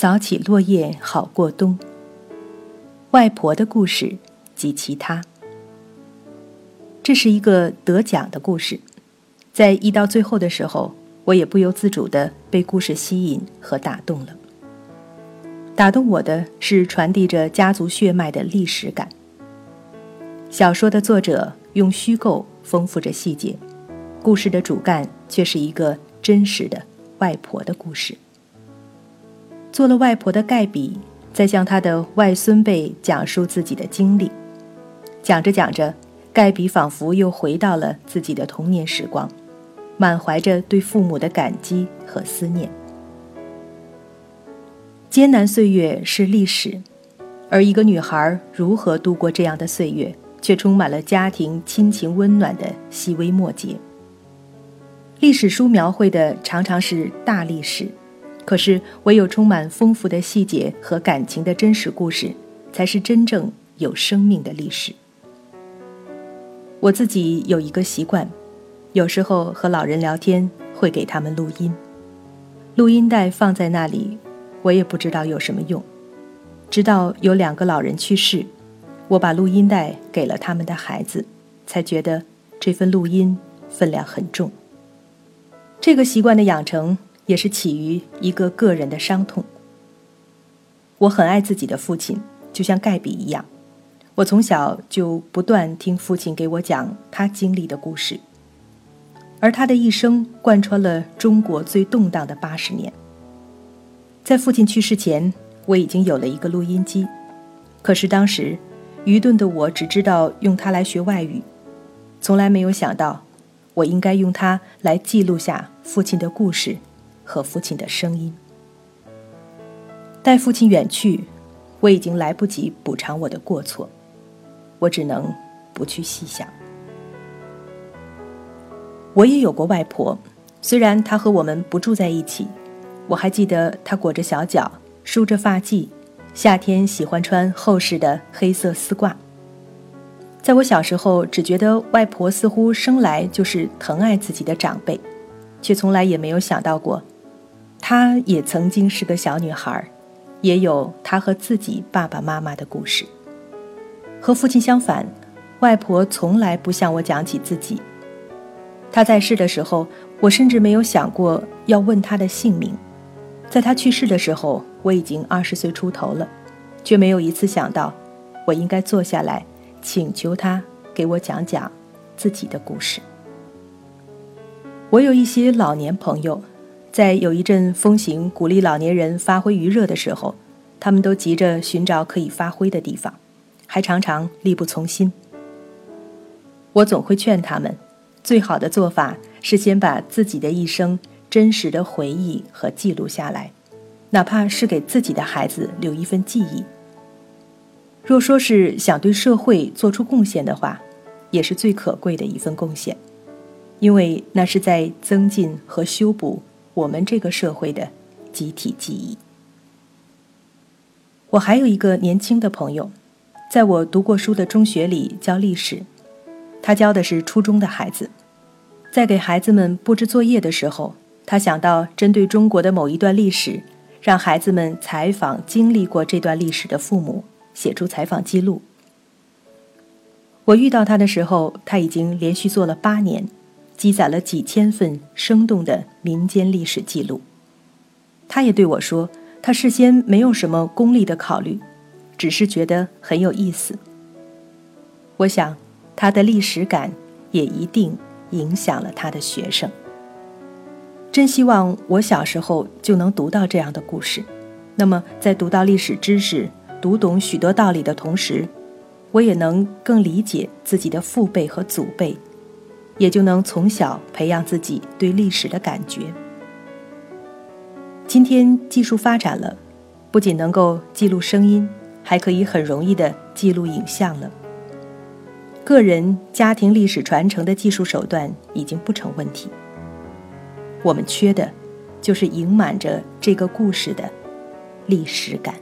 扫起落叶好过冬。外婆的故事及其他。这是一个得奖的故事，在一到最后的时候，我也不由自主地被故事吸引和打动了。打动我的是传递着家族血脉的历史感。小说的作者用虚构丰富着细节，故事的主干却是一个真实的外婆的故事。做了外婆的盖比，在向他的外孙辈讲述自己的经历，讲着讲着。盖比仿佛又回到了自己的童年时光，满怀着对父母的感激和思念。艰难岁月是历史，而一个女孩如何度过这样的岁月，却充满了家庭亲情温暖的细微末节。历史书描绘的常常是大历史，可是唯有充满丰富的细节和感情的真实故事，才是真正有生命的历史。我自己有一个习惯，有时候和老人聊天会给他们录音，录音带放在那里，我也不知道有什么用。直到有两个老人去世，我把录音带给了他们的孩子，才觉得这份录音分量很重。这个习惯的养成也是起于一个个人的伤痛。我很爱自己的父亲，就像盖比一样。我从小就不断听父亲给我讲他经历的故事，而他的一生贯穿了中国最动荡的八十年。在父亲去世前，我已经有了一个录音机，可是当时愚钝的我只知道用它来学外语，从来没有想到我应该用它来记录下父亲的故事和父亲的声音。待父亲远去，我已经来不及补偿我的过错。我只能不去细想。我也有过外婆，虽然她和我们不住在一起，我还记得她裹着小脚，梳着发髻，夏天喜欢穿厚实的黑色丝褂。在我小时候，只觉得外婆似乎生来就是疼爱自己的长辈，却从来也没有想到过，她也曾经是个小女孩，也有她和自己爸爸妈妈的故事。和父亲相反，外婆从来不向我讲起自己。她在世的时候，我甚至没有想过要问她的姓名；在她去世的时候，我已经二十岁出头了，却没有一次想到我应该坐下来请求她给我讲讲自己的故事。我有一些老年朋友，在有一阵风行鼓励老年人发挥余热的时候，他们都急着寻找可以发挥的地方。还常常力不从心。我总会劝他们，最好的做法是先把自己的一生真实的回忆和记录下来，哪怕是给自己的孩子留一份记忆。若说是想对社会做出贡献的话，也是最可贵的一份贡献，因为那是在增进和修补我们这个社会的集体记忆。我还有一个年轻的朋友。在我读过书的中学里教历史，他教的是初中的孩子。在给孩子们布置作业的时候，他想到针对中国的某一段历史，让孩子们采访经历过这段历史的父母，写出采访记录。我遇到他的时候，他已经连续做了八年，积攒了几千份生动的民间历史记录。他也对我说，他事先没有什么功利的考虑。只是觉得很有意思。我想，他的历史感也一定影响了他的学生。真希望我小时候就能读到这样的故事，那么在读到历史知识、读懂许多道理的同时，我也能更理解自己的父辈和祖辈，也就能从小培养自己对历史的感觉。今天技术发展了，不仅能够记录声音。还可以很容易的记录影像了。个人、家庭历史传承的技术手段已经不成问题。我们缺的，就是盈满着这个故事的历史感。